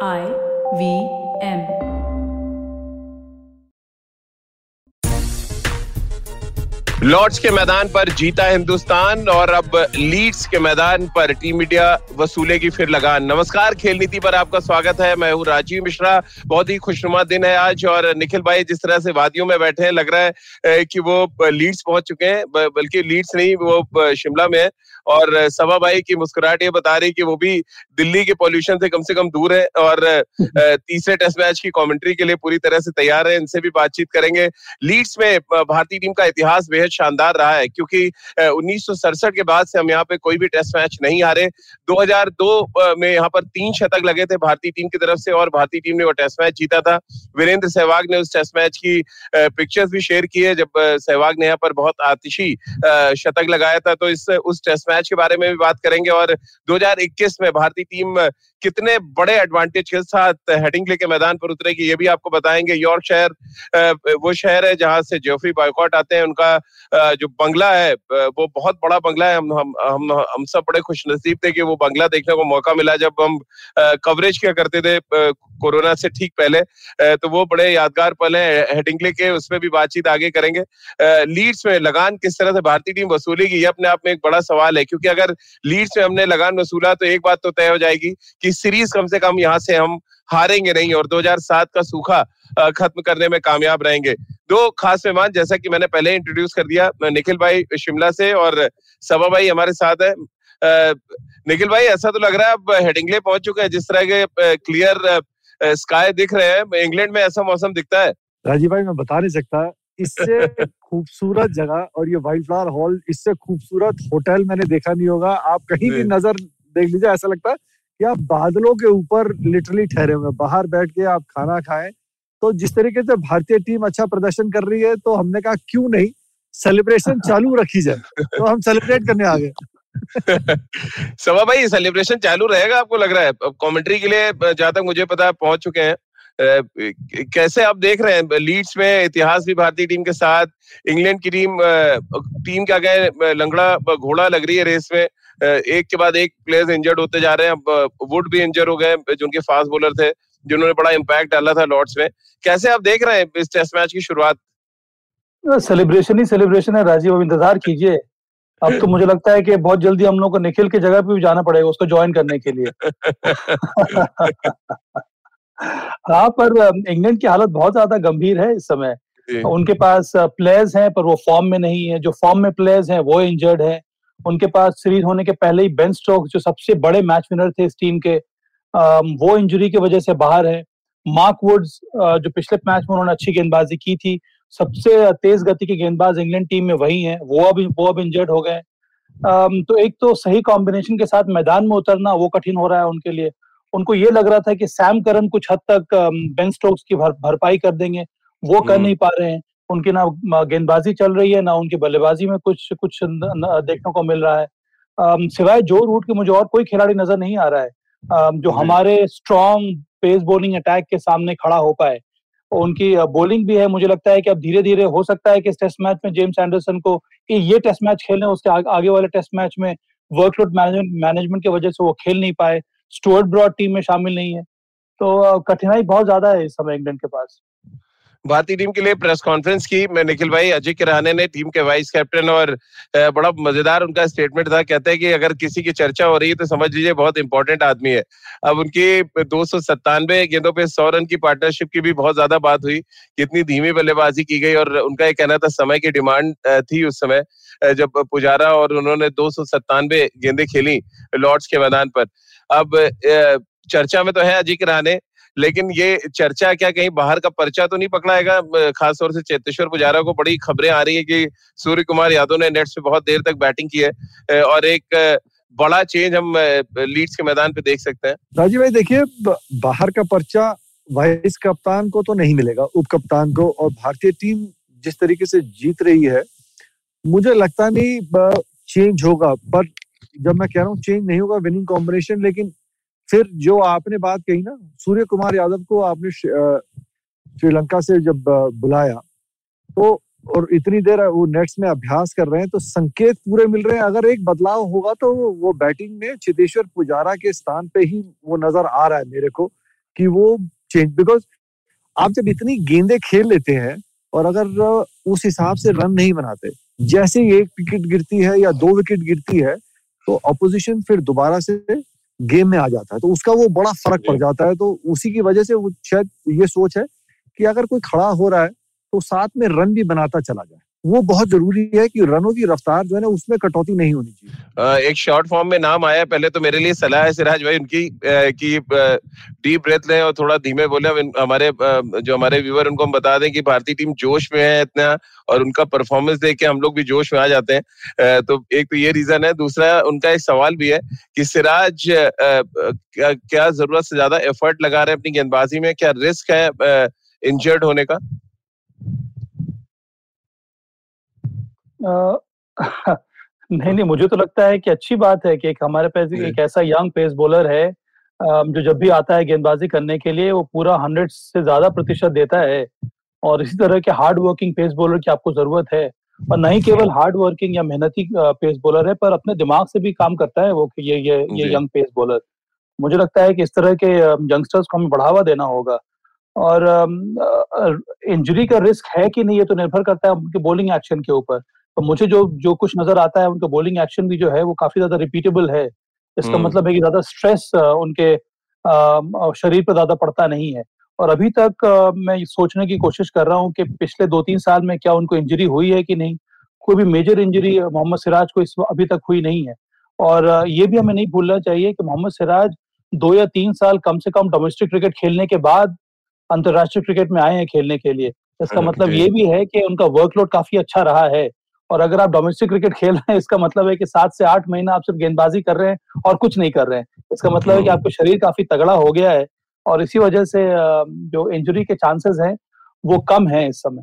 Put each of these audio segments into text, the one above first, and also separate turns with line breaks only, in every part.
I V M.
Lord's के मैदान पर जीता हिंदुस्तान और अब लीड्स के मैदान पर टीम इंडिया वसूले की फिर लगान। नमस्कार, खेल नीति पर आपका स्वागत है। मैं हूँ राजीव मिश्रा। बहुत ही खुशनुमा दिन है आज और निखिल भाई जिस तरह से वादियों में बैठे हैं, लग रहा है कि वो लीड्स पहुँच चुके हैं बल्कि लीड्स नहीं, वो शिमला में है। और सभा भाई की मुस्कुराहट ये बता रही कि वो भी दिल्ली के पॉल्यूशन से कम से कम दूर है और तीसरे टेस्ट मैच की कमेंट्री के लिए पूरी तरह से तैयार है। इनसे भी बातचीत करेंगे। लीड्स में भारतीय टीम का इतिहास बेहद शानदार रहा है, क्योंकि उन्नीस सौ सड़सठ के बाद से हम यहाँ पे कोई भी टेस्ट मैच नहीं हारे। 2002 में यहाँ पर तीन शतक लगे थे भारतीय टीम की तरफ़ से और भारतीय टीम ने वो टेस्ट मैच जीता था। वीरेंद्र सहवाग ने उस टेस्ट मैच की पिक्चर्स भी शेयर की है, जब सहवाग ने यहाँ पर बहुत आतिशी शतक लगाया था तो इस, उस टेस्ट मैच के बारे में भी बात करेंगे और 2021 में भारतीय टीम कितने बड़े एडवांटेज के साथ हेडिंग के मैदान पर उतरेगी, ये भी आपको बताएँगे। यॉर्क शहर वो शहर है जहाँ से जोफ्री बाइकॉट आते हैं, उनका जो बंगला है वो बहुत बड़ा बंगला है। हम हम हम हम सब बड़े खुश नसीब थे कि वो बंगला देखने को मौका मिला जब हम कवरेज किया करते थे कोरोना से ठीक पहले। तो वो बड़े यादगार पल है। हेडिंगले के उसमें भी बातचीत आगे करेंगे। लीड्स में लगान किस तरह से भारतीय टीम वसूलेगी, ये अपने आप में एक बड़ा सवाल है। क्योंकि अगर लीड्स में हमने लगान वसूला तो एक बात तो तय हो जाएगी कि सीरीज़ कम से कम यहाँ से हम हारेंगे नहीं और 2007 का सूखा खत्म करने में कामयाब रहेंगे। दो खास मेहमान जैसा कि मैंने पहले इंट्रोड्यूस कर दिया निखिल भाई शिमला से और सभा भाई हमारे साथ है। निखिल भाई ऐसा तो लग रहा है अब हेडिंगले पहुँच चुके हैं जिस तरह के क्लियर स्काई दिख रहे हैं। इंग्लैंड में ऐसा मौसम दिखता है।
राजीव भाई मैं बता नहीं सकता। इससे खूबसूरत जगह और ये वाइल्ड फ्लावर हॉल इससे खूबसूरत होटल मैंने देखा नहीं होगा। आप कहीं भी नज़र देख लीजिए ऐसा लगता है कि आप बादलों के ऊपर लिटरली ठहरे हुए बाहर बैठ के आप खाना खाएँ। तो जिस तरीके से भारतीय टीम अच्छा प्रदर्शन कर रही है तो हमने कहा क्यों नहीं? सेलिब्रेशन चालू रखी जाए। तो हम सेलिब्रेट करने आ गए।
सवा भाई सेलिब्रेशन चालू रहेगा आपको लग रहा है? कमेंट्री के लिए जहाँ तक मुझे पता है पहुँच चुके हैं। कैसे आप देख रहे हैं? लीड्स में इतिहास भी भारतीय टीम के साथ इंग्लैंड की टीम टीम क्या कहे लंगड़ा घोड़ा लग रही है रेस में। एक के बाद एक प्लेयर्स इंजर्ड होते जा रहे हैं। अब वुड भी इंजर हो गए जो उनके फास्ट बॉलर थे जिन्होंने बड़ा इम्पैक्ट डाला था लॉर्ड्स में। कैसे आप देख रहे हैं इस टेस्ट मैच की शुरुआत?
सेलिब्रेशन ही सेलिब्रेशन है राजीव। अब इंतज़ार कीजिए। अब तो मुझे लगता है कि बहुत जल्दी हम लोग को निखिल की जगह पे भी जाना पड़ेगा उसको ज्वाइन करने के लिए। हाँ पर इंग्लैंड की हालत बहुत ज़्यादा गंभीर है इस समय। उनके पास प्लेयर्स हैं पर वो फॉर्म में नहीं है। जो फॉर्म में प्लेयर्स हैं वो इंजर्ड है। उनके पास सीरीज़ होने के पहले ही बेन स्टोक्स जो सबसे बड़े मैच विनर थे इस टीम के वो इंजरी की वजह से बाहर है। मार्क वुड्स जो पिछले मैच में उन्होंने अच्छी गेंदबाजी की थी सबसे तेज गति के गेंदबाज इंग्लैंड टीम में वही है। वो अब वो अब इंजर्ड हो गए। तो एक तो सही कॉम्बिनेशन के साथ मैदान में उतरना वो कठिन हो रहा है उनके लिए। उनको ये लग रहा था कि सैम करन कुछ हद तक बेन स्टोक्स की भर, भरपाई कर देंगे। वो कर हम्म। नहीं पा रहे हैं। उनकी ना गेंदबाजी चल रही है ना उनकी बल्लेबाजी में कुछ कुछ देखने को मिल रहा है। सिवाय जो रूट के मुझे और कोई खिलाड़ी नज़र नहीं आ रहा है। जो हमारे स्ट्रॉन्ग पेस बॉलिंग अटैक के सामने खड़ा हो पाए उनकी बॉलिंग भी है मुझे लगता है कि अब धीरे धीरे हो सकता है कि इस टेस्ट मैच में जेम्स एंडरसन को कि ये टेस्ट मैच खेलने उसके आ, आगे वाले टेस्ट मैच में वर्कलोड मैनेजमेंट मैनेजमेंट की वजह से वो खेल नहीं पाए। स्टुअर्ट ब्रॉड टीम में शामिल नहीं है। तो कठिनाई बहुत ज़्यादा है इस समय इंग्लैंड के पास।
भारतीय टीम के लिए प्रेस कॉन्फ्रेंस की। मैं निखिल भाई अजय किराने ने, टीम के वाइस कैप्टन और बड़ा मज़ेदार उनका स्टेटमेंट था। कहते हैं कि अगर किसी की चर्चा हो रही है तो समझ लीजिए बहुत इंपॉर्टेंट आदमी है। अब उनकी दो सौ सत्तानवे गेंदों पे सौ रन की पार्टनरशिप की भी बहुत ज़्यादा बात हुई, कितनी धीमी बल्लेबाजी की गई और उनका एक कहना था, समय की डिमांड थी उस समय जब पुजारा और उन्होंने दो सौ सत्तानवे गेंदे खेली लॉर्ड्स के मैदान पर। अब चर्चा में तो है अजीत राणे लेकिन ये चर्चा क्या कहीं बाहर का पर्चा तो नहीं पकड़ाएगा? खासतौर से चेतेश्वर पुजारा को बड़ी खबरें आ रही है कि सूर्य कुमार यादव ने नेट्स पे बहुत देर तक बैटिंग की है और एक बड़ा चेंज हम लीड्स के मैदान पे देख सकते हैं।
राजीव भाई, देखिए बाहर का पर्चा वाइस कप्तान को तो नहीं मिलेगा, उप कप्तान को, और भारतीय टीम जिस तरीके से जीत रही है, मुझे लगता नहीं चेंज होगा, पर जब मैं कह रहा हूँ, चेंज नहीं होगा विनिंग कॉम्बिनेशन लेकिन फिर जो आपने बात कही ना, सूर्य कुमार यादव को आपने श्रीलंका से जब बुलाया तो और इतनी देर वो नेट्स में अभ्यास कर रहे हैं तो संकेत पूरे मिल रहे हैं। अगर एक बदलाव होगा तो वो बैटिंग में चितेश्वर पुजारा के स्थान पे ही वो नज़र आ रहा है मेरे को, कि वो चेंज बिकॉज़ आप जब इतनी गेंदे खेल लेते हैं, और अगर उस हिसाब से रन नहीं बनाते, जैसे ही एक विकेट गिरती है या दो विकेट गिरती है तो अपोजिशन फिर दोबारा से गेम में आ जाता है तो उसका वो बड़ा फ़र्क पड़ जाता है तो उसी की वजह से वो शायद ये सोच है कि अगर कोई खड़ा हो रहा है तो साथ में रन भी बनाता चला जाए। वो बहुत ज़रूरी है कि रनों की रफ्तार जो है ना, उसमें कटौती नहीं होनी चाहिए।
एक शॉर्ट फॉर्म में नाम आया, पहले तो मेरे लिए सलाह है सिराज भाई, उनकी कि डीप ब्रेथ लें और थोड़ा धीमे बोले। हमारे जो हमारे व्यूअर उनको हम बता दें कि भारतीय टीम जोश में है इतना, और उनका परफॉर्मेंस देख के हम लोग भी जोश में आ जाते हैं। तो एक तो ये रीजन है। दूसरा, उनका एक सवाल भी है कि सिराज क्या ज़रूरत से ज़्यादा एफर्ट लगा रहे हैं अपनी गेंदबाजी में? क्या रिस्क है इंजर्ड होने का?
नहीं नहीं मुझे तो लगता है कि अच्छी बात है कि एक हमारे पास एक ऐसा यंग पेस बॉलर है जो जब भी आता है गेंदबाजी करने के लिए वो पूरा हंड्रेड से ज़्यादा प्रतिशत देता है। और इसी तरह के हार्ड वर्किंग पेस बॉलर की आपको ज़रूरत है। और नहीं केवल हार्ड वर्किंग या मेहनती पेस बॉलर है पर अपने दिमाग से भी काम करता है वो कि ये ये ये यंग पेस बॉलर। मुझे लगता है कि इस तरह के यंगस्टर्स को हमें बढ़ावा देना होगा। और इंजरी का रिस्क है कि नहीं ये तो निर्भर करता है उनके बॉलिंग एक्शन के ऊपर। तो मुझे जो जो कुछ नज़र आता है उनका बॉलिंग एक्शन भी जो है वो काफ़ी ज़्यादा रिपीटेबल है। इसका हम्म। मतलब है कि ज़्यादा स्ट्रेस उनके शरीर पर ज़्यादा पड़ता नहीं है। और अभी तक मैं सोचने की कोशिश कर रहा हूँ कि पिछले दो तीन साल में क्या उनको इंजरी हुई है कि नहीं? कोई भी मेजर इंजरी मोहम्मद सिराज को इस अभी तक हुई नहीं है। और ये भी हमें नहीं भूलना चाहिए कि मोहम्मद सिराज दो या तीन साल कम से कम डोमेस्टिक क्रिकेट खेलने के बाद अंतर्राष्ट्रीय क्रिकेट में आए हैं खेलने के लिए। इसका मतलब ये भी है कि उनका वर्कलोड काफ़ी अच्छा रहा है। और अगर आप डोमेस्टिक क्रिकेट खेल रहे हैं इसका मतलब है कि सात से आठ महीना आप सिर्फ़ गेंदबाजी कर रहे हैं और कुछ नहीं कर रहे हैं। इसका मतलब है कि आपका शरीर काफ़ी तगड़ा हो गया है और इसी वजह से जो इंजरी के चांसेस हैं वो कम है इस समय।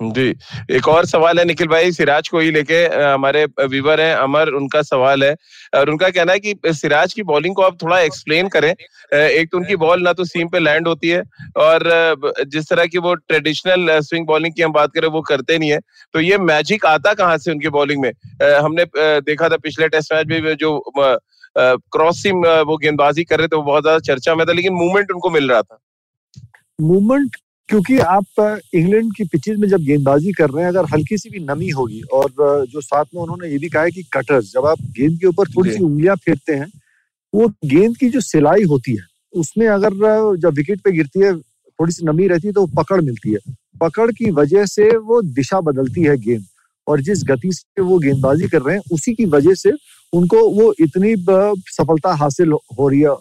जी, एक और सवाल है निखिल भाई, सिराज को ही लेके हमारे विवर हैं, अमर, उनका सवाल है, और उनका कहना है कि सिराज की बॉलिंग को आप थोड़ा एक्सप्लेन करें एक तो उनकी बॉल ना तो सीम पे लैंड होती है, और जिस तरह की वो ट्रेडिशनल स्विंग बॉलिंग की हम बात करें, वो करते नहीं है तो ये मैजिक आता कहाँ से उनकी बॉलिंग में? हमने देखा था पिछले टेस्ट मैच में जो क्रॉस सीम वो गेंदबाजी कर रहे थे, वो बहुत ज़्यादा चर्चा में था, लेकिन मूवमेंट उनको मिल रहा था।
मूवमेंट क्योंकि आप इंग्लैंड की पिचेज में जब गेंदबाजी कर रहे हैं अगर हल्की सी भी नमी होगी और जो साथ में उन्होंने ये भी कहा है कि कटर्स जब आप गेंद के ऊपर थोड़ी सी उंगलियाँ फेरते हैं वो गेंद की जो सिलाई होती है उसमें अगर जब विकेट पे गिरती है थोड़ी सी नमी रहती है तो पकड़ मिलती है। पकड़ की वजह से वो दिशा बदलती है गेंद और जिस गति से वो गेंदबाजी कर रहे हैं उसी की वजह से उनको वो इतनी सफलता हासिल हो रही है।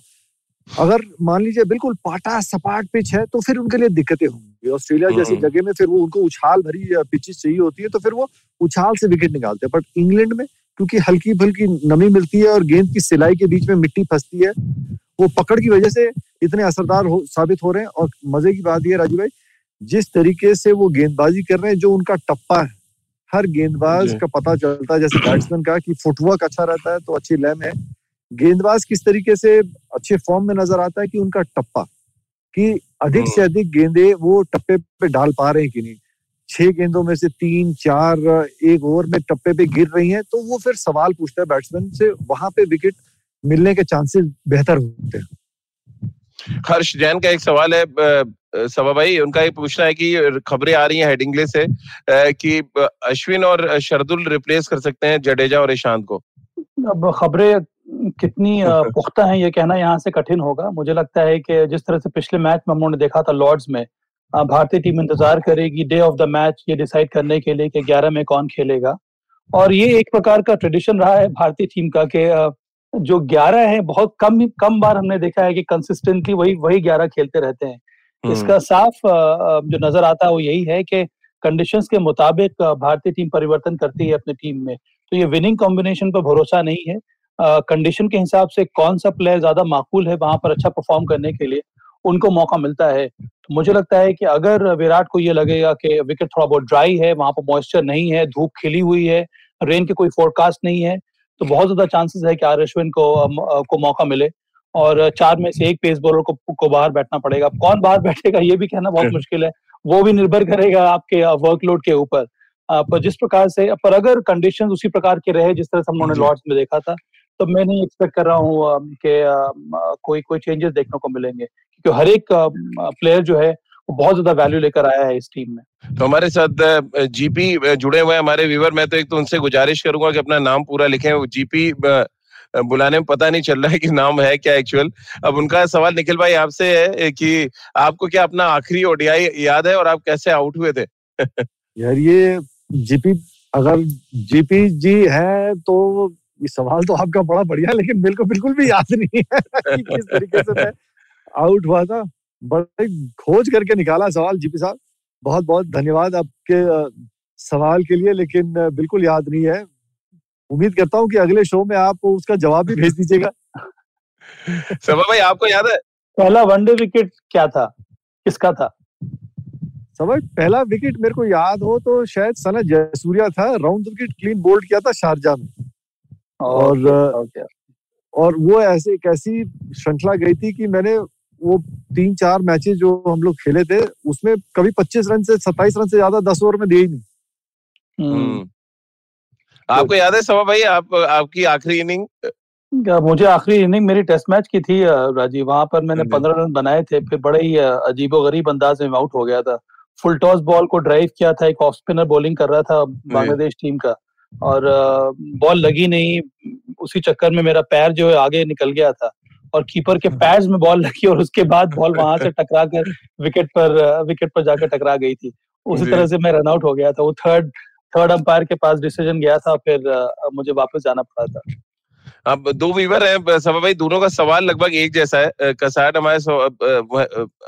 अगर मान लीजिए बिल्कुल पाटा सपाट पिच है तो फिर उनके लिए दिक्कतें होंगी। ऑस्ट्रेलिया जैसी हम्म। जगह में फिर वो उनको उछाल भरी पिचेस चाहिए होती है तो फिर वो उछाल से विकेट निकालते हैं। बट इंग्लैंड में क्योंकि हल्की फुल्की नमी मिलती है और गेंद की सिलाई के बीच में मिट्टी फंसती है वो पकड़ की वजह से इतने असरदार हो, साबित हो रहे हैं। और मज़े की बात यह राजू भाई जिस तरीके से वो गेंदबाजी कर रहे हैं जो उनका टप्पा है हर गेंदबाज का पता चलता है जैसे बैट्समैन का कि फुटवर्क अच्छा रहता है तो अच्छी लैम है। गेंदबाज किस तरीके से अच्छे फॉर्म में नज़र आता है कि उनका टप्पा कि अधिक से हाँ। अधिक गेंदे वो टप्पे पे डाल पा रहे हैं कि नहीं? छह गेंदों में से तीन चार एक ओवर में टप्पे पे गिर रही हैं तो वो फिर सवाल पूछता है बैट्समैन से वहाँ पे विकेट मिलने के चांसेस बेहतर होते हैं।
हर्ष जैन का एक सवाल है सभा भाई उनका ये पूछना है कि खबरें आ रही हैं हेडिंगले से कि अश्विन और शरदुल रिप्लेस कर सकते हैं जडेजा और ईशांत को?
अब खबरें कितनी पुख्ता है ये कहना यहाँ से कठिन होगा। मुझे लगता है कि जिस तरह से पिछले मैच में हम लोगों ने देखा था लॉर्ड्स में भारतीय टीम इंतज़ार करेगी डे ऑफ़ द मैच ये डिसाइड करने के लिए कि 11 में कौन खेलेगा। और ये एक प्रकार का ट्रेडिशन रहा है भारतीय टीम का कि जो 11 है बहुत कम कम बार हमने देखा है कि कंसिस्टेंटली वही वही 11 खेलते रहते हैं। हम्म। इसका साफ़ जो नज़र आता है वो यही है कि कंडीशंस के मुताबिक भारतीय टीम परिवर्तन करती है अपने टीम में। तो ये विनिंग कॉम्बिनेशन पर भरोसा नहीं है। कंडीशन के हिसाब से कौन सा प्लेयर ज़्यादा माकूल है वहाँ पर अच्छा परफॉर्म करने के लिए उनको मौका मिलता है। तो मुझे लगता है कि अगर विराट को ये लगेगा कि विकेट थोड़ा बहुत ड्राई है वहाँ पर मॉइस्चर नहीं है धूप खिली हुई है रेन के कोई फोरकास्ट नहीं है तो बहुत ज़्यादा चांसेस है कि आर अश्विन को को मौका मिले। और चार में से एक पेस बॉलर को को बाहर बैठना पड़ेगा। कौन बाहर बैठेगा ये भी कहना बहुत मुश्किल है। वो भी निर्भर करेगा आपके वर्कलोड के ऊपर। पर जिस प्रकार से पर अगर कंडीशन उसी प्रकार के रहे जिस तरह से हम लोगों ने लॉर्ड्स में देखा था तो मैं नहीं एक्सपेक्ट कर रहा हूँ कि कोई कोई चेंजेस देखने को मिलेंगे। क्योंकि हर एक प्लेयर जो है वो बहुत ज़्यादा वैल्यू लेकर आया है इस टीम में।
तो हमारे साथ जीपी जुड़े हुए हैं हमारे व्यूवर मैं तो एक तो उनसे गुजारिश करूँगा कि अपना नाम पूरा लिखें। जीपी बुलाने में पता नहीं चल रहा है कि नाम है क्या एक्चुअल अब उनका सवाल निखिल भाई आपसे है कि आपको क्या अपना आखिरी ओडीआई याद है और आप कैसे आउट हुए थे?
यार ये जीपी अगर जीपी जी है तो ये सवाल तो आपका बड़ा बढ़िया है लेकिन मेरे को बिल्कुल भी याद नहीं है कि किस तरीके से मैं आउट हुआ था। बड़े खोज करके निकाला सवाल जीपी साहब। बहुत बहुत धन्यवाद आपके सवाल के लिए लेकिन बिल्कुल याद नहीं है। उम्मीद करता हूँ कि अगले शो में आप उसका जवाब भी भेज दीजिएगा।
सभा भाई आपको याद है?
पहला वनडे विकेट क्या था? किसका था?
समझ पहला विकेट मेरे को याद हो तो शायद सना जयसूर्या था। राउंड विकेट क्लीन बोल्ड किया था शारजा में और और वो ऐसे एक ऐसी श्रृंखला गई थी कि मैंने वो तीन चार मैचेस जो हम लोग खेले थे उसमें कभी पच्चीस रन से सत्ताईस रन से ज़्यादा दस ओवर में दिए ही नहीं। हम्म।
हम्म। आपको याद है सवा भाई आप आपकी आखिरी इनिंग?
मुझे आखिरी इनिंग मेरी टेस्ट मैच की थी राजीव वहाँ पर मैंने पंद्रह रन बनाए थे फिर बड़े ही अजीबो गरीब अंदाज में आउट हो गया था। फुल टॉस बॉल को ड्राइव किया था एक ऑफ़ स्पिनर बॉलिंग कर रहा था बांग्लादेश टीम का। और बॉल लगी नहीं उसी चक्कर में मेरा पैर जो है आगे निकल गया था और कीपर के पैर में बॉल लगी और उसके बाद बॉल वहाँ से टकरा कर विकेट पर विकेट पर जाकर टकरा गई थी। उसी तरह से मैं रन आउट हो गया था। वो थर्ड थर्ड अंपायर के पास डिसीज़न गया था फिर मुझे वापस जाना पड़ा था।
अब दो वीवर हैं सभा भाई दोनों का सवाल लगभग एक जैसा है। कसाट हमारे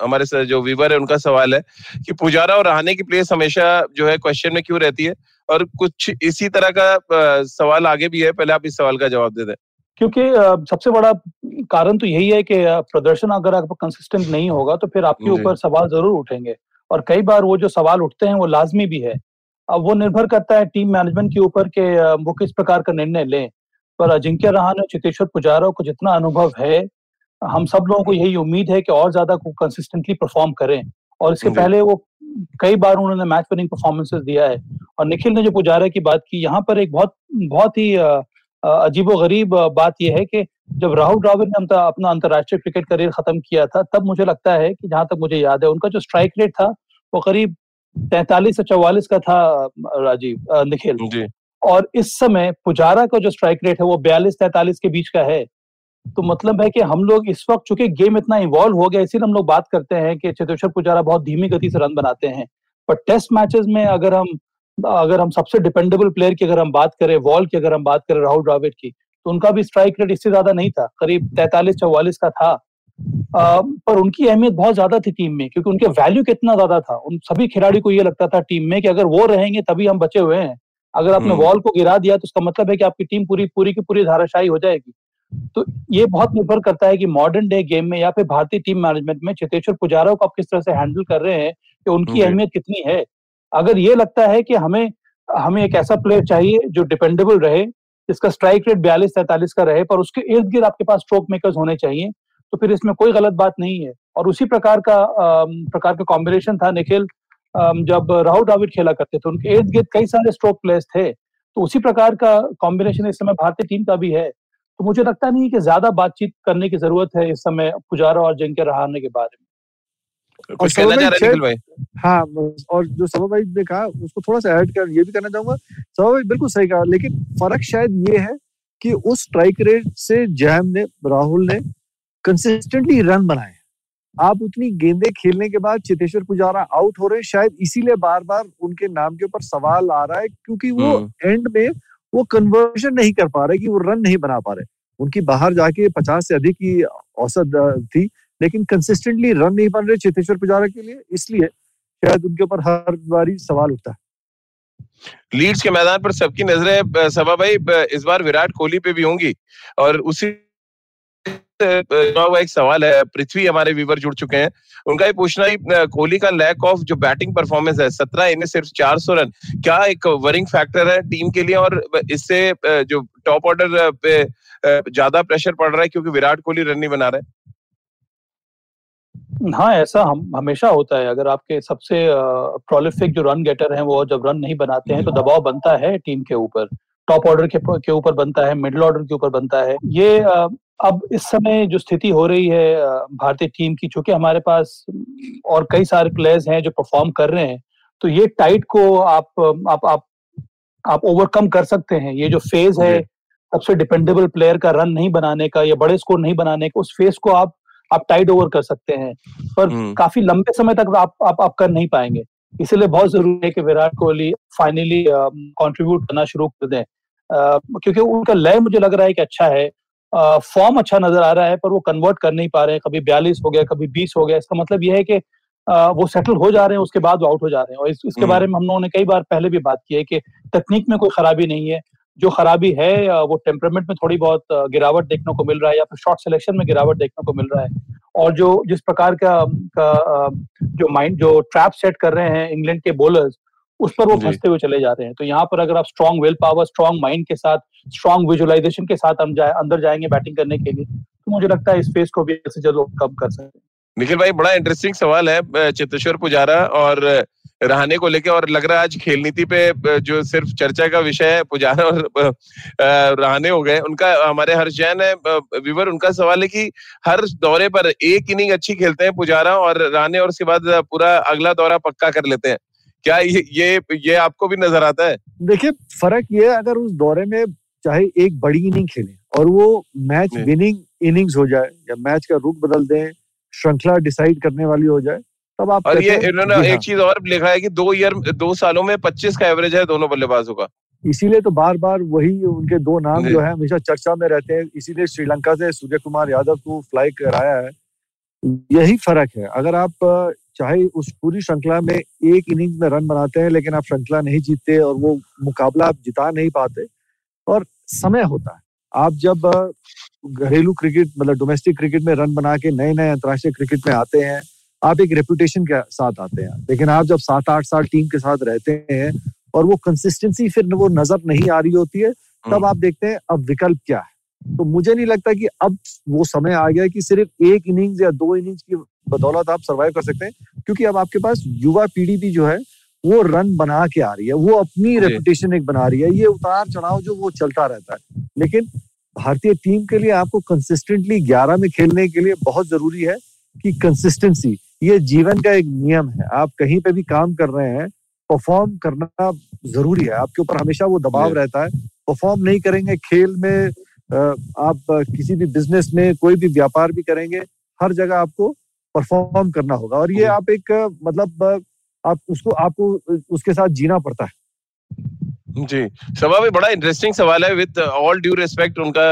हमारे जो वीवर है उनका सवाल है कि पुजारा और रहाने की प्लेस हमेशा जो है क्वेश्चन में क्यों रहती है? और कुछ इसी तरह का सवाल आगे भी है पहले आप इस सवाल का जवाब दे दें।
क्योंकि सबसे बड़ा कारण तो यही है कि प्रदर्शन अगर आपका कंसिस्टेंट नहीं होगा तो फिर आपके ऊपर सवाल ज़रूर उठेंगे। और कई बार वो जो सवाल उठते हैं वो लाजमी भी है। अब वो निर्भर करता है टीम मैनेजमेंट के ऊपर के वो किस प्रकार का निर्णय लें। पर अजिंक्य रहान और चितेश्वर पुजारा को जितना अनुभव है हम सब लोगों को यही उम्मीद है कि और ज़्यादा कंसिस्टेंटली परफॉर्म करें। और इसके पहले वो कई बार उन्होंने मैच विनिंग परफॉर्मेंसेस दिया है। और निखिल ने जो पुजारा की बात की यहाँ पर एक बहुत बहुत ही अजीबो गरीब बात यह है कि जब राहुल द्राविड ने अपना अंतर्राष्ट्रीय क्रिकेट करियर खत्म किया था तब मुझे लगता है कि जहाँ तक मुझे याद है उनका जो स्ट्राइक रेट था वो करीब तैतालीस से चौवालीस का था राजीव निखिल। और इस समय पुजारा का जो स्ट्राइक रेट है वो बयालीस तैतालीस के बीच का है। तो मतलब है कि हम लोग इस वक्त चूँकि गेम इतना इवॉल्व हो गया इसीलिए हम लोग बात करते हैं कि चेतेश्वर पुजारा बहुत धीमी गति से रन बनाते हैं। पर टेस्ट मैचेस में अगर हम अगर हम सबसे डिपेंडेबल प्लेयर की अगर हम बात करें वॉल की अगर हम बात करें राहुल द्राविड की तो उनका भी स्ट्राइक रेट इससे ज़्यादा नहीं था करीब तैतालीस चौवालीस का था। आ, पर उनकी अहमियत बहुत ज़्यादा थी टीम में क्योंकि उनके वैल्यू कितना ज़्यादा था। उन सभी खिलाड़ी को ये लगता था टीम में कि अगर वो रहेंगे तभी हम बचे हुए हैं। अगर आपने वॉल हम्म। को गिरा दिया तो उसका मतलब है कि आपकी टीम पूरी पूरी की पूरी धाराशाही हो जाएगी। तो ये बहुत निर्भर करता है कि मॉडर्न डे गेम में या फिर भारतीय टीम मैनेजमेंट में चेतेश्वर पुजारा को आप किस तरह से हैंडल कर रहे हैं कि उनकी अहमियत कितनी है। अगर ये लगता है कि हमें हमें एक ऐसा प्लेयर चाहिए जो डिपेंडेबल रहे जिसका स्ट्राइक रेट बयालीस तैतालीस का रहे पर उसके इर्द गिर्द आपके पास स्ट्रोक मेकर्स होने चाहिए तो फिर इसमें कोई गलत बात नहीं है। और उसी प्रकार का प्रकार का कॉम्बिनेशन था निखिल जब राहुल द्राविड खेला करते थे उनके इर्द गिर्द कई सारे स्ट्रोक प्लेयर्स थे। तो उसी प्रकार का कॉम्बिनेशन इस समय भारतीय टीम का भी है। तो मुझे लगता नहीं कि ज़्यादा बातचीत करने की ज़रूरत है इस समय पुजारा और जिंके रहाने के बारे में।
कुछ कहना चाह रहे भाई?
हाँ और जो सभा भाई ने कहा उसको थोड़ा सा ऐड कर ये भी करना चाहूँगा सभा भाई बिल्कुल सही कहा लेकिन फ़र्क शायद ये है कि उस स्ट्राइक रेट से जैम ने राहुल ने कंसिस्टेंटली रन बनाए। आप उतनी गेंदे खेलने के बाद चितेश्वर पुजारा आउट हो रहे हैं शायद इसीलिए बार बार उनके नाम के ऊपर सवाल आ रहा है क्योंकि वो एंड हम्म। में वो कन्वर्जन नहीं कर पा रहे, कि वो रन नहीं बना पा रहे। उनकी बाहर जाके पचास से अधिक की औसत थी, लेकिन कंसिस्टेंटली रन नहीं बन रहे चेतेश्वर पुजारा के लिए। इसलिए शायद उनके ऊपर हर बारी सवाल उठता है।
लीड्स के मैदान पर सबकी नज़रें सभा भाई इस बार विराट कोहली पे भी होंगी और उसी एक सवाल है, पृथ्वी हमारे व्यूवर जुड़ चुके हैं। उनका ये पूछना ही कोहली का लैक ऑफ़ जो बैटिंग परफॉर्मेंस है, सत्रह इन्हें सिर्फ़ चार सौ रन, क्या एक वरिंग फैक्टर है टीम के लिए और इससे जो टॉप ऑर्डर पे ज़्यादा प्रेशर पड़ रहा है क्योंकि विराट कोहली रन नहीं बना रहे?
हाँ ऐसा हम, हमेशा होता है। अगर आपके सबसे प्रोलिफिक जो रन गेटर हैं वो जब रन नहीं बनाते हैं तो दबाव बनता है टीम के ऊपर। टॉप ऑर्डर के ऊपर बनता है मिडिल ऑर्डर के ऊपर बनता है। ये अब इस समय जो स्थिति हो रही है भारतीय टीम की चूँकि हमारे पास और कई सारे प्लेयर्स हैं जो परफॉर्म कर रहे हैं तो ये टाइट को आप आप आप आप ओवरकम कर सकते हैं। ये जो फ़ेज़ है सबसे डिपेंडेबल प्लेयर का रन नहीं बनाने का या बड़े स्कोर नहीं बनाने का उस फ़ेज़ को आप आप टाइट ओवर कर सकते हैं। पर हम्म। काफ़ी लंबे समय तक आप आप, आप कर नहीं पाएँगे। इसलिए बहुत ज़रूरी है कि विराट कोहली फाइनली कंट्रीब्यूट करना शुरू कर दें। क्योंकि उनका लय मुझे लग रहा है कि अच्छा है। फॉर्म अच्छा नज़र आ रहा है पर वो कन्वर्ट कर नहीं पा रहे हैं। कभी बयालीस हो गया कभी बीस हो गया। इसका मतलब यह है कि वो सेटल हो जा रहे हैं उसके बाद वो आउट हो जा रहे हैं। और इस, इसके हम्म। बारे में हम लोगों ने कई बार पहले भी बात की है कि तकनीक में कोई खराबी नहीं है। जो खराबी है वो टेम्परमेंट में थोड़ी बहुत गिरावट देखने को मिल रहा है या फिर शॉर्ट सिलेक्शन में गिरावट देखने को मिल रहा है। और जो जिस प्रकार का, का जो माइंड जो ट्रैप सेट कर रहे हैं इंग्लैंड के बॉलर्स उस पर वो फंसते हुए चले जाते हैं। तो यहाँ पर अगर आप strong will power strong mind के साथ स्ट्रॉन्ग विजुअलाइजेशन के साथ हम जाए अंदर जाएँगे बैटिंग करने के लिए तो मुझे लगता है इस फेस को भी ऐसे जल्द कम कर सकते हैं।
निखिल भाई बड़ा इंटरेस्टिंग सवाल है चित्तेश्वर पुजारा और रहने को लेकर और लग रहा है आज खेल नीति पे जो सिर्फ़ चर्चा का विषय है पुजारा और रहने हो गए उनका हमारे हर्ष जैन है विवर उनका सवाल है कि हर दौरे पर एक इनिंग अच्छी खेलते हैं पुजारा और रहने और उसके बाद पूरा अगला दौरा पक्का कर लेते हैं। क्या ये ये ये आपको भी नज़र आता है?
देखिए फ़र्क ये अगर उस दौरे में चाहे एक बड़ी इनिंग खेले और वो मैच विनिंग इनिंग्स हो जाए या मैच का रुख बदल दें श्रृंखला डिसाइड करने वाली हो जाए तब आप
और ये इन्होंने एक हाँ। चीज़ और लिखा है कि दो ईयर दो सालों में पच्चीस का एवरेज है दोनों बल्लेबाजों का।
इसीलिए तो बार बार वही उनके दो नाम जो। है हमेशा चर्चा में रहते हैं इसीलिए श्रीलंका से सूर्य कुमार यादव को फ्लाई कराया है। यही फ़र्क है अगर आप चाहे उस पूरी श्रृंखला में एक इनिंग में रन बनाते हैं लेकिन आप श्रृंखला नहीं जीतते और वो मुकाबला आप जिता नहीं पाते। और समय होता है। आप जब घरेलू क्रिकेट मतलब डोमेस्टिक क्रिकेट में रन बना के नए नए अंतर्राष्ट्रीय क्रिकेट में आते हैं आप एक रेपुटेशन के साथ आते हैं। लेकिन आप जब सात आठ साल टीम के साथ रहते हैं और वो कंसिस्टेंसी फिर वो नज़र नहीं आ रही होती है तब हम्म। आप देखते हैं अब विकल्प क्या है? तो मुझे नहीं लगता कि अब वो समय आ गया कि सिर्फ़ एक इनिंग्स या दो इनिंग्स की बदौलत आप सर्वाइव कर सकते हैं क्योंकि अब आपके पास युवा पीढ़ी भी जो है वो रन बना के आ रही है वो अपनी रेपुटेशन एक बना रही है ये उतार चढ़ाव जो वो चलता रहता है। लेकिन भारतीय टीम के लिए आपको कंसिस्टेंटली ग्यारह में खेलने के लिए बहुत ज़रूरी है कि कंसिस्टेंसी ये जीवन का एक नियम है। आप कहीं पे भी काम कर रहे हैं परफॉर्म करना ज़रूरी है। आपके ऊपर हमेशा वो दबाव रहता है। परफॉर्म नहीं करेंगे खेल में आप किसी भी बिज़नेस में कोई भी व्यापार भी करेंगे हर जगह आपको परफॉर्म करना होगा। और ये आप एक मतलब आप उसको आपको उसके साथ जीना पड़ता है।
जी सभा में बड़ा इंटरेस्टिंग सवाल है विद ऑल ड्यू रिस्पेक्ट उनका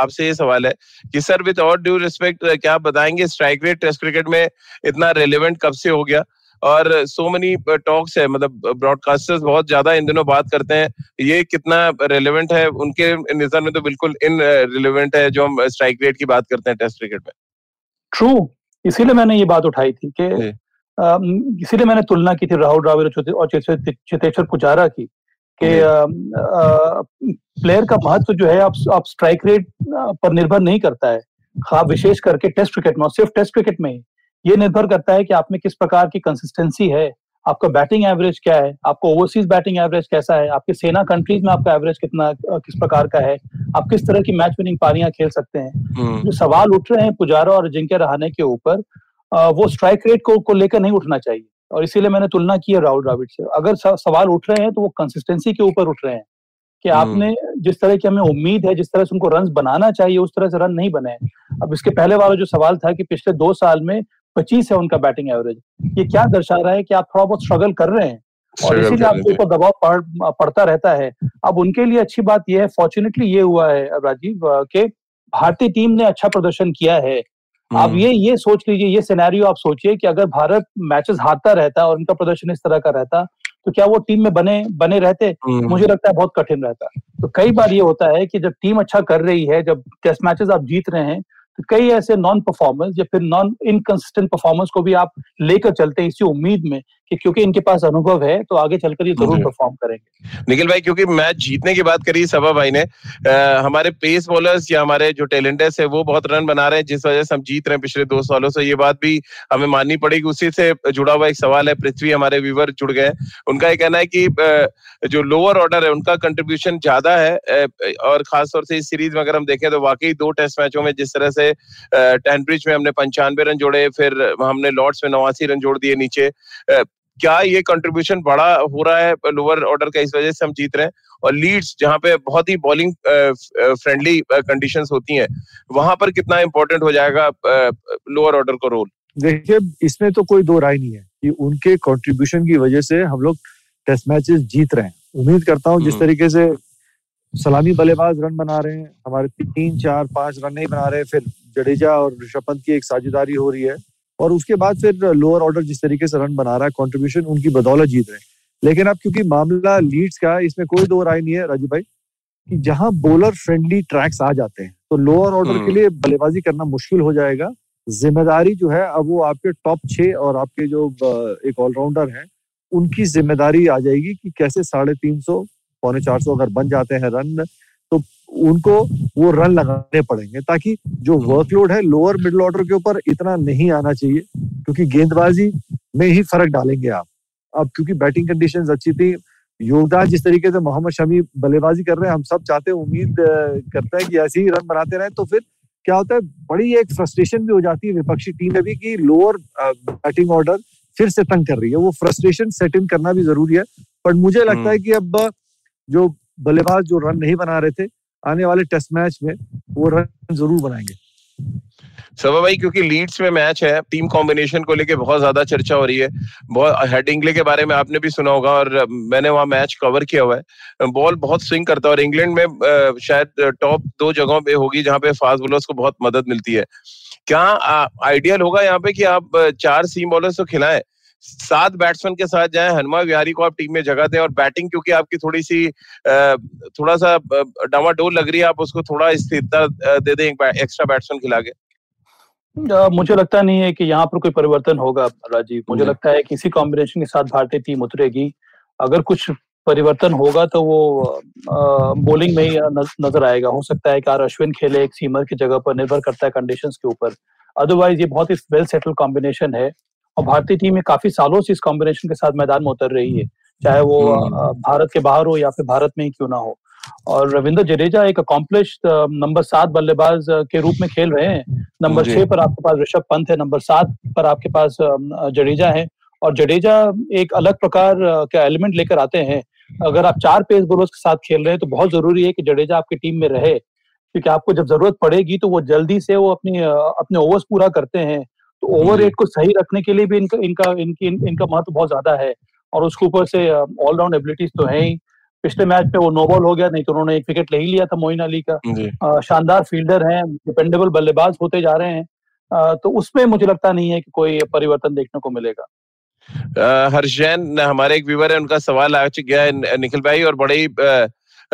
आपसे ये सवाल है कि sir with all due respect क्या आप बताएँगे? स्ट्राइक रेट टेस्ट क्रिकेट में इतना रेलेवेंट कब से हो गया? और सो मेनी टॉक्स है मतलब ब्रॉडकास्टर्स बहुत ज़्यादा इन दिनों बात करते हैं। ये कितना रेलेवेंट है उनके नज़र में तो बिल्कुल इन रिलेवेंट है जो हम स्ट्राइक रेट की बात करते हैं टेस्ट क्रिकेट में।
ट्रू इसीलिए मैंने ये बात उठाई थी कि इसीलिए मैंने तुलना की थी राहुल द्राविड और चेतेश्वर पुजारा की कि प्लेयर का महत्व जो है आप आप स्ट्राइक रेट पर निर्भर नहीं करता है। खास विशेष करके टेस्ट क्रिकेट में सिर्फ़ टेस्ट क्रिकेट में ही। ये निर्भर करता है कि आप में किस प्रकार की कंसिस्टेंसी है आपका बैटिंग एवरेज क्या है आपका ओवरसीज बैटिंग एवरेज कैसा है आपके सेना कंट्रीज़ में आपका एवरेज कितना किस प्रकार का है आप किस तरह की मैच विनिंग पारियाँ खेल सकते हैं हम्म। जो सवाल उठ रहे हैं पुजारा और जिनके रहने के ऊपर वो स्ट्राइक रेट को, को लेकर नहीं उठना चाहिए और इसीलिए मैंने तुलना की है राहुल द्राविड से अगर सवाल उठ रहे हैं तो वो कंसिस्टेंसी के ऊपर उठ रहे हैं कि हम्म। आपने जिस तरह की हमें उम्मीद है जिस तरह से उनको रन बनाना चाहिए उस तरह से रन नहीं बने अब इसके पहले वाला जो सवाल था कि पिछले दो साल में पच्चीस है उनका बैटिंग एवरेज ये क्या दर्शा रहा है कि आप थोड़ा बहुत स्ट्रगल कर रहे हैं? और इसीलिए आपके ऊपर दबाव पड़, पड़ता रहता है। अब उनके लिए अच्छी बात यह है फॉर्चुनेटली ये हुआ है राजीव के भारतीय टीम ने अच्छा प्रदर्शन किया है। आप हम्म। ये ये सोच लीजिए ये सिनेरियो आप सोचिए कि अगर भारत मैचेस हारता रहता और उनका प्रदर्शन इस तरह का रहता तो क्या वो टीम में बने बने रहते? हम्म। मुझे लगता है बहुत कठिन रहता। तो कई बार ये होता है कि जब टीम अच्छा कर रही है जब टेस्ट मैचेस आप जीत रहे हैं कई ऐसे नॉन परफॉर्मेंस या फिर नॉन इनकंसिस्टेंट परफॉर्मेंस को भी आप लेकर चलते हैं इसी उम्मीद में कि क्योंकि इनके पास अनुभव है तो आगे चलकर ये ज़रूर परफॉर्म करेंगे।
निखिल भाई क्योंकि मैच जीतने की बात करी सभा भाई ने आ, हमारे पेस बॉलर्स या हमारे जो टैलेंटर्स है वो बहुत रन बना रहे हैं जिस वजह से हम जीत रहे हैं पिछले दो सालों से। ये बात भी हमें माननी पड़ेगी उसी से जुड़ा हुआ एक सवाल है पृथ्वी हमारे व्यूवर जुड़ गए उनका ये कहना है कि जो लोअर ऑर्डर है उनका कंट्रीब्यूशन ज़्यादा है और खासतौर से इस सीरीज़ में अगर हम देखें तो वाकई दो टेस्ट मैचों में जिस तरह से टेनब्रिज में हमने पंचानवे रन जोड़े फिर हमने लॉर्ड्स में नवासी रन जोड़ दिए नीचे क्या ये कंट्रीब्यूशन बड़ा हो रहा है लोअर ऑर्डर का? इस वजह से हम जीत रहे हैं। और लीड्स जहाँ पे बहुत ही बॉलिंग फ्रेंडली कंडीशंस होती हैं वहाँ पर कितना इंपॉर्टेंट हो जाएगा लोअर ऑर्डर का रोल
देखिए इसमें तो कोई दो राय नहीं है कि उनके कंट्रीब्यूशन की वजह से हम लोग टेस्ट मैचेस जीत रहे हैं। उम्मीद करता हूँ जिस हम्म। तरीके से सलामी बल्लेबाज रन बना रहे हैं हमारे तीन चार पाँच रन नहीं बना रहे फिर जडेजा और ऋषभ पंत की एक साझेदारी हो रही है और उसके बाद फिर लोअर ऑर्डर जिस तरीके से रन बना रहा है कॉन्ट्रीब्यूशन उनकी बदौलत जीत रहे हैं लेकिन अब क्योंकि मामला लीड्स का है इसमें कोई दो राय नहीं है राजीव भाई कि जहाँ बॉलर फ्रेंडली ट्रैक्स आ जाते हैं तो लोअर ऑर्डर के हम्म। लिए बल्लेबाजी करना मुश्किल हो जाएगा ज़िम्मेदारी जो है अब वो आपके टॉप छह और आपके जो एक ऑलराउंडर हैं उनकी ज़िम्मेदारी आ जाएगी कि कैसे साढ़े तीन सौ पौने चार सौ अगर बन जाते हैं रन उनको वो रन लगाने पड़ेंगे ताकि जो वर्कलोड है लोअर मिडिल ऑर्डर के ऊपर इतना नहीं आना चाहिए क्योंकि गेंदबाजी में ही फ़र्क डालेंगे आप अब क्योंकि बैटिंग कंडीशंस अच्छी थी योगदान जिस तरीके से मोहम्मद शमी बल्लेबाजी कर रहे हैं हम सब चाहते हैं उम्मीद करते हैं कि ऐसे ही रन बनाते रहे तो फिर क्या होता है बड़ी एक फ्रस्ट्रेशन भी हो जाती है विपक्षी टीम में भी कि लोअर बैटिंग ऑर्डर फिर से तंग कर रही है वो फ्रस्ट्रेशन सेट इन करना भी ज़रूरी है पर मुझे लगता है हम्म। कि अब जो बल्लेबाज जो रन नहीं बना रहे थे आने वाले टेस्ट मैच में वो रन ज़रूर बनाएँगे।
सभा भाई, क्योंकि लीड्स में मैच है, टीम कॉम्बिनेशन को लेके बहुत ज़्यादा चर्चा हो रही है। बहुत हेडिंगले के बारे में आपने भी सुना होगा और मैंने वहाँ मैच कवर किया हुआ है। बॉल बहुत स्विंग करता है और इंग्लैंड में शायद टॉप दो जगहों पे होगी जहाँ पे फास्ट बॉलर्स को बहुत मदद मिलती है। क्या आइडियल होगा यहाँ पे कि आप चार सीम बॉलर्स को खिलाएँ? सात बैट्समैन के साथ जाए हनुमा विहारी को आप टीम में जगह दें और बैटिंग क्योंकि आपकी थोड़ी सी थोड़ा सा डामाडोल लग रही है आप उसको थोड़ा स्थिरता दे दें एक्स्ट्रा बैट्समैन खिला के।
मुझे लगता नहीं है कि यहाँ पर कोई परिवर्तन होगा राजीव। मुझे लगता है कि इसी कॉम्बिनेशन के साथ भारतीय टीम उतरेगी। अगर कुछ परिवर्तन होगा तो वो बॉलिंग में ही नज़र आएगा। हो सकता है कि आर अश्विन खेले एक सीमर की जगह पर निर्भर करता है कंडीशंस के ऊपर। अदरवाइज़ ये बहुत ही वेल सेटल कॉम्बिनेशन है। और भारतीय टीम में काफ़ी सालों से इस कॉम्बिनेशन के साथ मैदान में उतर रही है। चाहे वो हम्म। भारत के बाहर हो या फिर भारत में ही क्यों ना हो। और रविंद्र जडेजा एक अकॉम्प्लिश नंबर सात बल्लेबाज के रूप में खेल रहे हैं। नंबर छह पर आपके पास ऋषभ पंत है नंबर सात पर आपके पास जडेजा है। और जडेजा एक अलग प्रकार का एलिमेंट लेकर आते हैं। अगर आप चार पेस बोलर्स के साथ खेल रहे हैं तो बहुत ज़रूरी है कि जडेजा आपकी टीम में रहे। क्योंकि आपको जब ज़रूरत पड़ेगी तो वो जल्दी से वो अपनी अपने ओवर्स पूरा करते हैं। तो ओवर रेट को सही रखने के लिए भी इनका इनका इनकी इन, इनका महत्व बहुत ज़्यादा है। और उसके ऊपर से ऑलराउंड एबिलिटीज तो है ही। पिछले मैच में वो नो बॉल हो गया नहीं तो उन्होंने एक विकेट ले ही लिया था मोइन अली का। शानदार फील्डर हैं डिपेंडेबल बल्लेबाज होते जा रहे हैं। तो उसमें मुझे लगता नहीं है कि कोई परिवर्तन देखने को मिलेगा।
हर्षैन हमारे एक व्यूवर है उनका सवाल आ गया है निखिल भाई और बड़े ही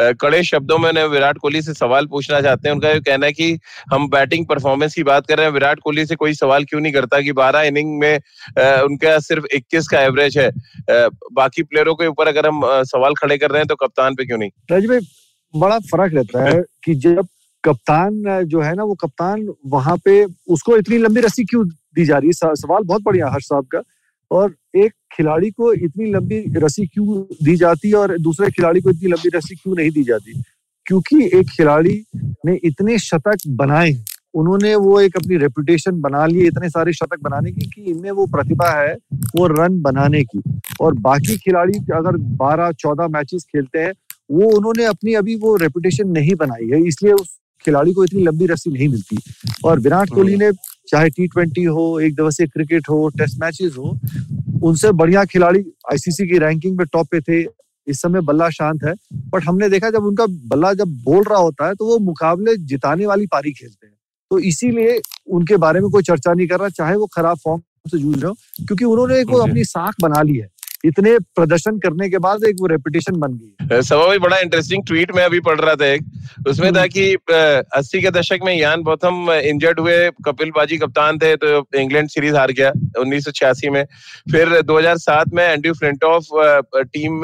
कड़े शब्दों में विराट कोहली से सवाल पूछना चाहते हैं। उनका ये कहना है कि हम बैटिंग परफॉर्मेंस की बात कर रहे हैं। विराट कोहली से कोई सवाल क्यों नहीं करता कि बारह इनिंग में उनका सिर्फ़ इक्कीस का एवरेज है। बाकी प्लेयरों के ऊपर अगर हम सवाल खड़े कर रहे हैं तो कप्तान पे क्यों नहीं?
राज भाई बड़ा फ़र्क रहता है कि जब कप्तान जो है ना वो कप्तान वहाँ पे उसको इतनी लंबी रस्सी क्यों दी जा रही है? सवाल बहुत बढ़िया हर्ष साहब का। और एक खिलाड़ी को इतनी लंबी रस्सी क्यों दी जाती है और दूसरे खिलाड़ी को इतनी लंबी रस्सी क्यों नहीं दी जाती? क्योंकि एक खिलाड़ी ने इतने शतक बनाए उन्होंने वो एक अपनी रेपुटेशन बना ली इतने सारे शतक बनाने की कि इनमें वो प्रतिभा है वो रन बनाने की। और बाकी खिलाड़ी अगर 12-14 मैचेस खेलते हैं वो उन्होंने अपनी अभी वो रेपुटेशन नहीं बनाई है इसलिए उस खिलाड़ी को इतनी लंबी रस्सी नहीं मिलती। और विराट कोहली ने चाहे टी ट्वेंटी हो एक दिवसीय क्रिकेट हो टेस्ट मैचेस हो उनसे बढ़िया खिलाड़ी आईसीसी की रैंकिंग में टॉप पे थे। इस समय बल्ला शांत है। बट हमने देखा जब उनका बल्ला जब बोल रहा होता है तो वो मुकाबले जिताने वाली पारी खेलते हैं। तो इसीलिए उनके बारे में कोई चर्चा नहीं कर रहा चाहे वो खराब फॉर्म से जूझ रहे हो क्योंकि उन्होंने एक वो अपनी साख बना ली है। इतने प्रदर्शन करने के बाद एक वो रेपिटेशन बन गई
भाई बड़ा इंटरेस्टिंग ट्वीट में अभी पढ़ रहा था एक। उसमें था कि अस्सी के दशक में यान बोथम इंजर्ड हुए कपिल बाजी कप्तान थे तो इंग्लैंड सीरीज़ हार गया उन्नीस सौ छियासी में। फिर 2007 में एंड्रू फ्लिंटॉफ टीम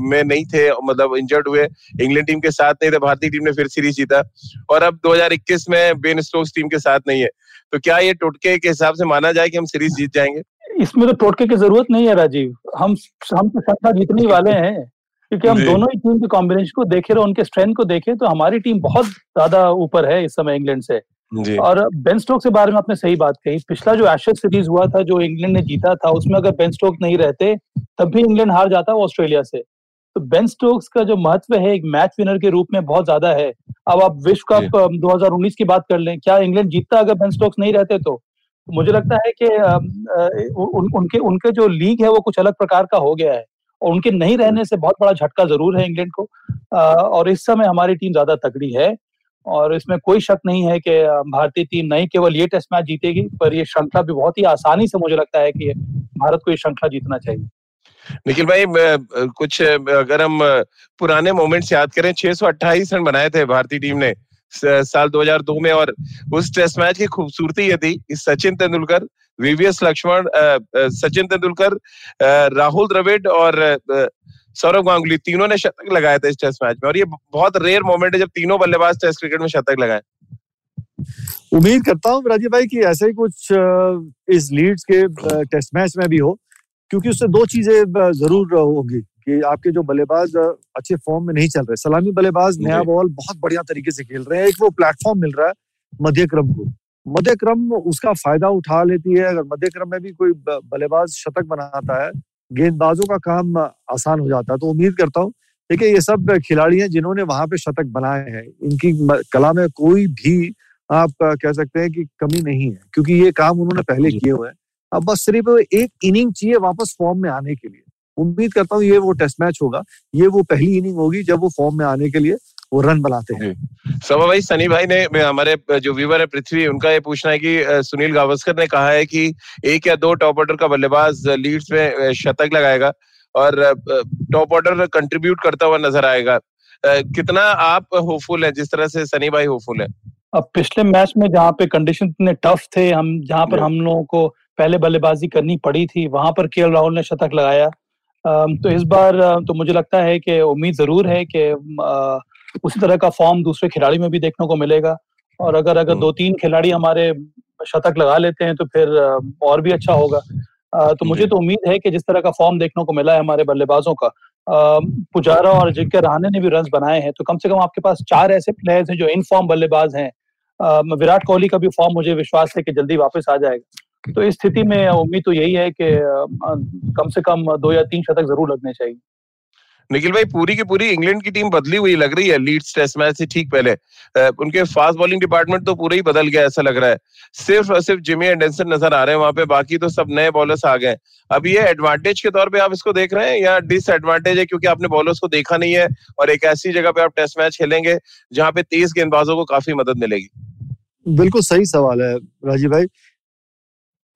में नहीं थे मतलब इंजर्ड हुए। इंग्लैंड टीम के साथ नहीं थे भारतीय टीम ने फिर सीरीज़ जीता। और अब 2021 में बेन स्टोक्स टीम के साथ नहीं है। तो क्या ये टोटके के हिसाब से माना जाए कि हम सीरीज़ जीत जाएँगे?
इसमें तो टोटके की ज़रूरत नहीं है राजीव। हम हम तो सत्ता जीतने वाले हैं क्योंकि हम दोनों ही टीम के कॉम्बिनेशन को देखे और उनके स्ट्रेंथ को देखें तो हमारी टीम बहुत ज़्यादा ऊपर है इस समय इंग्लैंड से। और बेन स्टोक के बारे में आपने सही बात कही। पिछला जो एशेज सीरीज़ हुआ था जो इंग्लैंड ने जीता था उसमें अगर बेन स्टोक नहीं रहते तब भी इंग्लैंड हार जाता ऑस्ट्रेलिया से। तो बेन स्टोक्स का जो महत्व है एक मैच विनर के रूप में बहुत ज़्यादा है। अब आप विश्व कप 2019 की बात कर लें क्या इंग्लैंड जीतता अगर बेन स्टोक्स नहीं रहते तो? मुझे लगता है कि उन, उनके उनके जो लीग है वो कुछ अलग प्रकार का हो गया है। और उनके नहीं रहने से बहुत बड़ा झटका ज़रूर है इंग्लैंड को। और इस समय हमारी टीम ज़्यादा तगड़ी है। और इसमें कोई शक नहीं है कि भारतीय टीम नहीं केवल ये टेस्ट मैच जीतेगी पर ये श्रृंखला भी बहुत ही आसानी से मुझे लगता है कि भारत को ये श्रृंखला जीतना चाहिए।
निखिल भाई कुछ अगर हम पुराने मोमेंट्स याद करें 628 रन बनाए थे भारतीय टीम ने। साल 2002 में और उस टेस्ट मैच की खूबसूरती ये थी सचिन तेंदुलकर वीवीएस लक्ष्मण सचिन तेंदुलकर राहुल द्रविड और सौरभ गांगुली तीनों ने शतक लगाए थे इस टेस्ट मैच में और ये बहुत रेयर मोमेंट है जब तीनों बल्लेबाज टेस्ट क्रिकेट में शतक लगाए।
उम्मीद करता हूँ राजीव भाई कि ऐसे ही कुछ इस लीड्स के टेस्ट मैच में भी हो, क्योंकि उससे दो चीज़ें ज़रूर होगी। कि आपके जो बल्लेबाज अच्छे फॉर्म में नहीं चल रहे। सलामी बल्लेबाज नया बॉल बहुत बढ़िया तरीके से खेल रहे हैं। एक वो प्लेटफॉर्म मिल रहा है मध्य क्रम को। मध्य क्रम उसका फ़ायदा उठा लेती है। अगर मध्य क्रम में भी कोई बल्लेबाज शतक बनाता है गेंदबाजों का काम आसान हो जाता है। तो उम्मीद करता हूँ देखिए ये सब खिलाड़ी हैं जिन्होंने वहाँ पे शतक बनाए हैं। इनकी कला में कोई भी आप कह सकते हैं कि कमी नहीं है। क्योंकि ये काम उन्होंने पहले किए हुए हैं। अब बस सिर्फ़ एक इनिंग चाहिए वापस फॉर्म में आने के लिए। उम्मीद करता हूँ ये वो टेस्ट मैच होगा। ये वो पहली इनिंग होगी जब वो फॉर्म में आने के लिए वो रन बनाते हैं।
सभा भाई सनी भाई ने हमारे जो व्यूवर है पृथ्वी उनका ये पूछना है कि सुनील गावस्कर ने कहा है कि एक या दो टॉप ऑर्डर का बल्लेबाज लीड्स में शतक लगाएगा और टॉप ऑर्डर कंट्रीब्यूट करता हुआ नज़र आएगा। कितना आप होपफुल है? जिस तरह से सनी भाई होपफुल है।
अब पिछले मैच में जहाँ पे कंडीशन इतने टफ थे हम जहाँ पर हम लोगों को पहले बल्लेबाजी करनी पड़ी थी वहाँ पर के राहुल ने शतक लगाया। तो इस बार तो मुझे लगता है कि उम्मीद ज़रूर है कि उसी तरह का फॉर्म दूसरे खिलाड़ी में भी देखने को मिलेगा। और अगर अगर हम्म। दो तीन खिलाड़ी हमारे शतक लगा लेते हैं तो फिर और भी अच्छा होगा। तो मुझे तो उम्मीद है कि जिस तरह का फॉर्म देखने को मिला है हमारे बल्लेबाजों का पुजारा और जिनके रहाने ने भी रन बनाए हैं तो कम से कम आपके पास चार ऐसे प्लेयर्स हैं जो इन फॉर्म बल्लेबाज हैं। विराट कोहली का भी फॉर्म मुझे विश्वास है कि जल्दी वापस आ जाएगा। तो इस स्थिति में उम्मीद तो यही है कि कम से कम दो या तीन शतक ज़रूर लगने चाहिए।
निखिल भाई पूरी की पूरी इंग्लैंड की टीम बदली हुई लग रही है लीड्स टेस्ट मैच से ठीक पहले। उनके फास्ट बॉलिंग डिपार्टमेंट तो पूरा ही बदल गया ऐसा लग रहा है। सिर्फ़ और सिर्फ़ जिमी एंडरसन नज़र आ रहे हैं वहाँ पे बाकी तो सब नए बॉलर्स आ गए अब ये एडवांटेज के तौर पे आप इसको देख रहे हैं या डिसएडवांटेज है? क्योंकि आपने बॉलर्स को देखा नहीं है और एक ऐसी जगह पे आप टेस्ट मैच खेलेंगे जहाँ पे तेज गेंदबाजों को काफ़ी मदद मिलेगी।
बिल्कुल सही सवाल है राजीव भाई।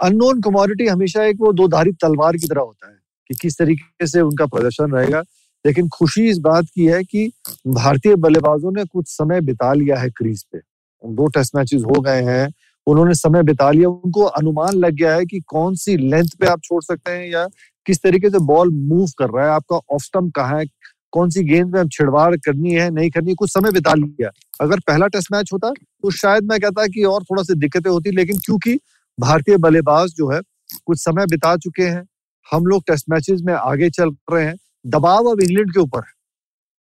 अननोन कमोडिटी हमेशा एक वो दो धारी तलवार की तरह होता है कि किस तरीके से उनका प्रदर्शन रहेगा। लेकिन खुशी इस बात की है कि भारतीय बल्लेबाजों ने कुछ समय बिता लिया है क्रीज पे। दो टेस्ट मैचेस हो गए हैं, उन्होंने समय बिता लिया। उनको अनुमान लग गया है कि कौन सी लेंथ पे आप छोड़ सकते हैं या किस तरीके से बॉल मूव कर रहा है, आपका ऑफ़ स्टम्प कहाँ है, कौन सी गेंद में छिड़वाड़ करनी है, नहीं करनी कुछ समय बिता लिया। अगर पहला टेस्ट मैच होता तो शायद मैं कहता कि और थोड़ा सी दिक्कतें होती, लेकिन क्योंकि भारतीय बल्लेबाज जो है, कुछ समय बिता चुके हैं। हम लोग टेस्ट मैचेस में आगे चल रहे हैं। दबाव अब इंग्लैंड के ऊपर है।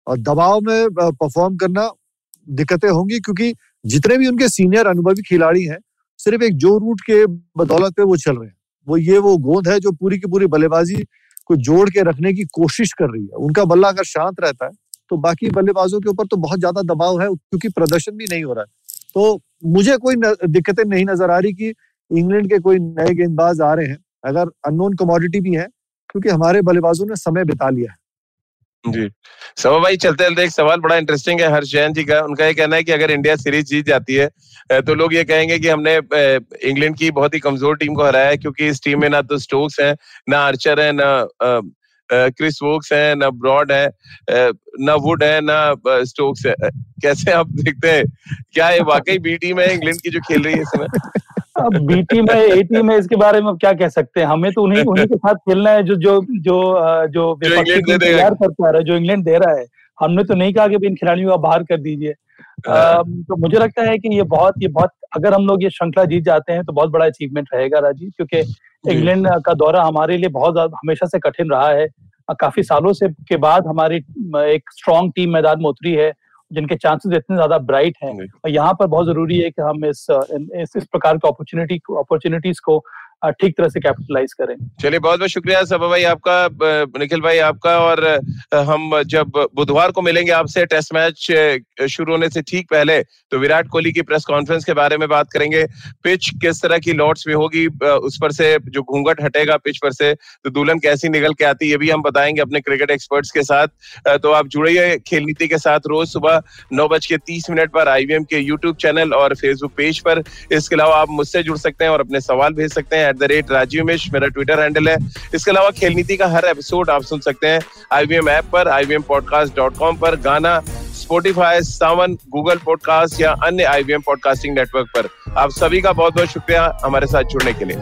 और दबाव में परफॉर्म करना दिक्कतें होंगी क्योंकि जितने भी उनके सीनियर अनुभवी खिलाड़ी हैं, सिर्फ़ एक जो रूट के बदौलत पे वो चल रहे हैं। वो ये वो गोंद है जो पूरी की पूरी बल्लेबाजी को जोड़ के रखने की कोशिश कर रही है। उनका बल्ला अगर शांत रहता है तो बाकी बल्लेबाजों के ऊपर तो बहुत ज़्यादा दबाव है, क्योंकि प्रदर्शन भी नहीं हो रहा है। तो मुझे कोई दिक्कतें नहीं नज़र आ रही कि इंग्लैंड के कोई नए गेंदबाज आ रहे हैं, अगर अननोन कमोडिटी भी है, क्योंकि हमारे बल्लेबाजों ने समय बिता लिया है।
जी। सवा भाई, चलते चलते एक सवाल बड़ा इंटरेस्टिंग है हर्ष जैन जी का। उनका ये कहना है कि अगर इंडिया सीरीज़ जीत जाती है तो लोग ये कहेंगे कि हमने इंग्लैंड की बहुत ही कमज़ोर टीम को हराया है, क्योंकि इस टीम में ना तो स्टोक्स है, ना आर्चर है, ना क्रिस वोक्स है, न ब्रॉड है ना वुड है, ना स्टोक्स है। कैसे आप देखते हैं? क्या ये वाकई बी टीम है इंग्लैंड की जो खेल रही है इसमें
अब बी टीम है ए टीम है इसके बारे में क्या कह सकते हैं? हमें तो उन्हीं उन्हीं के साथ खेलना है जो जो जो जो तैयार करता है जो इंग्लैंड दे रहा है। हमने तो नहीं कहा कि इन खिलाड़ियों को बाहर कर दीजिए। हाँ। तो मुझे लगता है कि ये बहुत ये बहुत अगर हम लोग ये श्रृंखला जीत जाते हैं तो बहुत बड़ा अचीवमेंट रहेगा राजीव क्योंकि इंग्लैंड का दौरा हमारे लिए बहुत हमेशा से कठिन रहा है। काफ़ी सालों से के बाद हमारी एक स्ट्रॉन्ग टीम मैदान में उतरी है। जिनके चांसेस इतने ज़्यादा ब्राइट हैं और यहाँ पर बहुत ज़रूरी है कि हम इस इस, इस प्रकार के अपॉर्चुनिटी अपॉर्चुनिटीज़ को ठीक तरह से कैपिटलाइज करें।
चलिए, बहुत बहुत शुक्रिया सभा भाई आपका निखिल भाई आपका और हम जब बुधवार को मिलेंगे आपसे टेस्ट मैच शुरू होने से ठीक पहले तो विराट कोहली की प्रेस कॉन्फ्रेंस के बारे में बात करेंगे। पिच किस तरह की लॉर्ड्स में होगी उस पर से जो घूंघट हटेगा पिच पर से तो दुल्हन कैसी निकल के आती है, ये भी हम बताएँगे अपने क्रिकेट एक्सपर्ट्स के साथ। तो आप जुड़िए खेल नीति के साथ रोज सुबह नौ बज के तीस मिनट पर आईवीएम के यूट्यूब चैनल और फेसबुक पेज पर। इसके अलावा आप मुझसे जुड़ सकते हैं और अपने सवाल भेज सकते हैं। एट द रेट राजीव मिश मेरा ट्विटर हैंडल है। इसके अलावा खेल नीति का हर एपिसोड आप सुन सकते हैं आईवीएम ऐप पर आईवीएम पॉडकास्ट डॉट कॉम पर, गाना स्पोटिफाई सावन गूगल पॉडकास्ट या अन्य आईवीएम पॉडकास्टिंग नेटवर्क पर। आप सभी का बहुत बहुत शुक्रिया हमारे साथ जुड़ने के लिए।